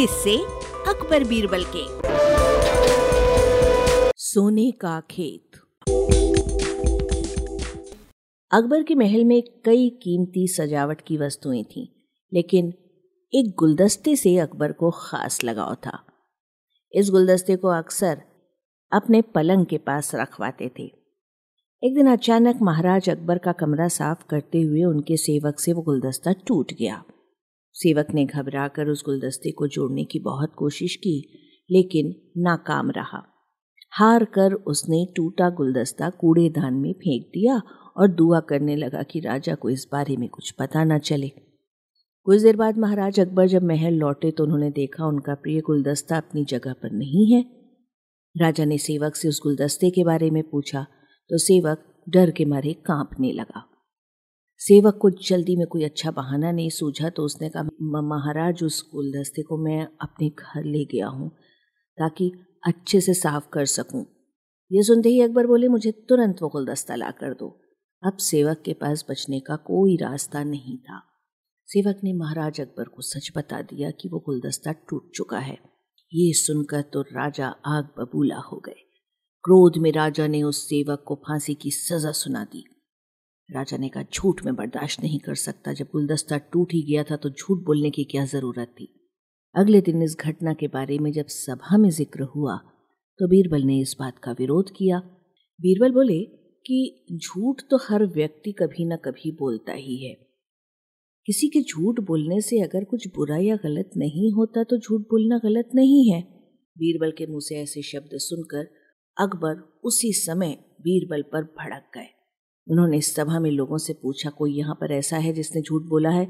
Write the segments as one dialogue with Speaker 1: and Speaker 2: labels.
Speaker 1: किससे अकबर बीरबल के। सोने का खेत। अकबर के महल में कई कीमती सजावट की वस्तुएँ थीं, लेकिन एक गुलदस्ते से अकबर को खास लगाव था। इस गुलदस्ते को अक्सर अपने पलंग के पास रखवाते थे। एक दिन अचानक महाराज अकबर का कमरा साफ़ करते हुए उनके सेवक से वो गुलदस्ता टूट गया। सेवक ने घबराकर उस गुलदस्ते को जोड़ने की बहुत कोशिश की, लेकिन नाकाम रहा। हार कर उसने टूटा गुलदस्ता कूड़ेदान में फेंक दिया और दुआ करने लगा कि राजा को इस बारे में कुछ पता न चले। कुछ देर बाद महाराज अकबर जब महल लौटे तो उन्होंने देखा उनका प्रिय गुलदस्ता अपनी जगह पर नहीं है। राजा ने सेवक से उस गुलदस्ते के बारे में पूछा तो सेवक डर के मारे कांपने लगा। सेवक को जल्दी में कोई अच्छा बहाना नहीं सूझा तो उसने कहा महाराज, उस गुलदस्ते को मैं अपने घर ले गया हूँ, ताकि अच्छे से साफ़ कर सकूँ ये सुनते ही अकबर बोले, मुझे तुरंत वो गुलदस्ता ला कर दो। अब सेवक के पास बचने का कोई रास्ता नहीं था सेवक ने महाराज अकबर को सच बता दिया कि वो गुलदस्ता टूट चुका है। ये सुनकर तो राजा आग बबूला हो गए। क्रोध में राजा ने उस सेवक को फांसी की सजा सुना दी। राजा ने कहा, झूठ में बर्दाश्त नहीं कर सकता। जब गुलदस्ता टूट ही गया था तो झूठ बोलने की क्या ज़रूरत थी? अगले दिन इस घटना के बारे में जब सभा में ज़िक्र हुआ तो बीरबल ने इस बात का विरोध किया। बीरबल बोले कि झूठ तो हर व्यक्ति कभी ना कभी बोलता ही है। किसी के झूठ बोलने से अगर कुछ बुरा या गलत नहीं होता तो झूठ बोलना गलत नहीं है। बीरबल के मुँह से ऐसे शब्द सुनकर अकबर उसी समय बीरबल पर भड़क गए। उन्होंने इस सभा में लोगों से पूछा, कोई यहाँ पर ऐसा है जिसने झूठ बोला है?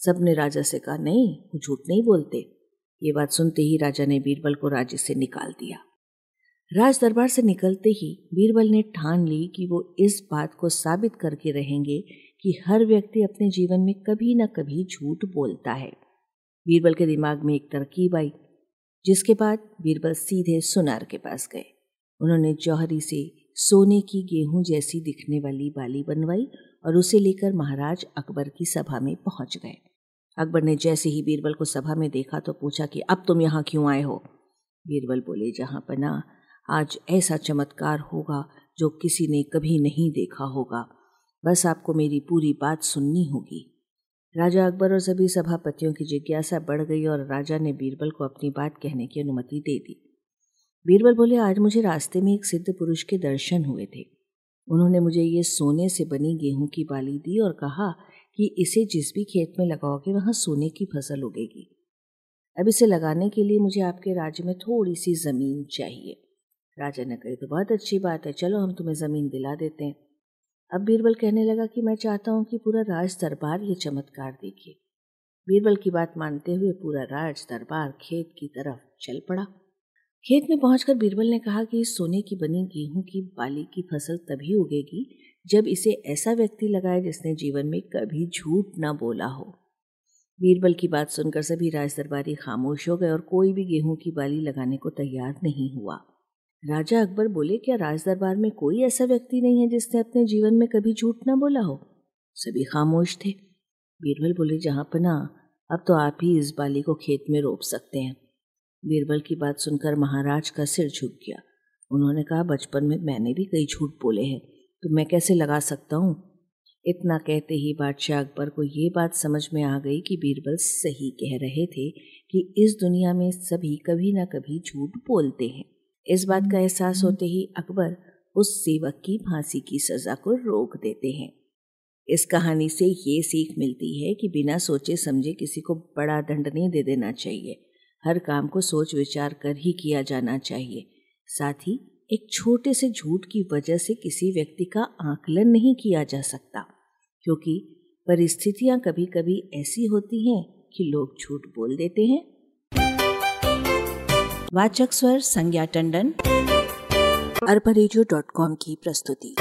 Speaker 1: सबने राजा से कहा, नहीं वो झूठ नहीं बोलते। ये बात सुनते ही राजा ने बीरबल को राज्य से निकाल दिया। राज दरबार से निकलते ही बीरबल ने ठान ली कि वो इस बात को साबित करके रहेंगे कि हर व्यक्ति अपने जीवन में कभी ना कभी झूठ बोलता है। बीरबल के दिमाग में एक तरकीब आई, जिसके बाद बीरबल सीधे सुनार के पास गए। उन्होंने जौहरी से सोने की गेहूँ जैसी दिखने वाली बाली बनवाई और उसे लेकर महाराज अकबर की सभा में पहुँच गए। अकबर ने जैसे ही बीरबल को सभा में देखा तो पूछा कि अब तुम यहाँ क्यों आए हो? बीरबल बोले, जहाँ पना, आज ऐसा चमत्कार होगा जो किसी ने कभी नहीं देखा होगा। बस आपको मेरी पूरी बात सुननी होगी। राजा अकबर और सभी सभापतियों की जिज्ञासा बढ़ गई और राजा ने बीरबल को अपनी बात कहने की अनुमति दे दी। बीरबल बोले, आज मुझे रास्ते में एक सिद्ध पुरुष के दर्शन हुए थे। उन्होंने मुझे ये सोने से बनी गेहूँ की बाली दी और कहा कि इसे जिस भी खेत में लगाओगे, वहाँ सोने की फ़सल उगेगी। अब इसे लगाने के लिए मुझे आपके राज्य में थोड़ी सी ज़मीन चाहिए। राजा ने कही तो बहुत अच्छी बात है। चलो, हम तुम्हें ज़मीन दिला देते हैं। अब बीरबल कहने लगा कि मैं चाहता हूँ कि पूरा राज दरबार ये चमत्कार देखे। बीरबल की बात मानते हुए पूरा राज दरबार खेत की तरफ़ चल पड़ा। खेत में पहुंचकर बीरबल ने कहा कि सोने की बनी गेहूँ की बाली की फ़सल तभी उगेगी जब इसे ऐसा व्यक्ति लगाए जिसने जीवन में कभी झूठ ना बोला हो। बीरबल की बात सुनकर सभी राज दरबारी खामोश हो गए और कोई भी गेहूँ की बाली लगाने को तैयार नहीं हुआ। राजा अकबर बोले, क्या राज दरबार में कोई ऐसा व्यक्ति नहीं है जिसने अपने जीवन में कभी झूठ ना बोला हो? सभी खामोश थे। बीरबल बोले, जहाँ पना अब तो आप ही इस बाली को खेत में रोप सकते हैं। बीरबल की बात सुनकर महाराज का सिर झुक गया। उन्होंने कहा, बचपन में मैंने भी कई झूठ बोले हैं तो मैं कैसे लगा सकता हूँ? इतना कहते ही बादशाह अकबर को ये बात समझ में आ गई कि बीरबल सही कह रहे थे कि इस दुनिया में सभी कभी ना कभी झूठ बोलते हैं। इस बात का एहसास होते ही अकबर उस सेवक की फांसी की सजा को रोक देते हैं। इस कहानी से ये सीख मिलती है कि बिना सोचे समझे किसी को बड़ा दंड नहीं दे देना चाहिए। हर काम को सोच विचार कर ही किया जाना चाहिए। साथ ही, एक छोटे से झूठ की वजह से किसी व्यक्ति का आकलन नहीं किया जा सकता, क्योंकि परिस्थितियाँ कभी कभी ऐसी होती हैं कि लोग झूठ बोल देते हैं।
Speaker 2: वाचक स्वर संज्ञा टंडन, अरबा की प्रस्तुति।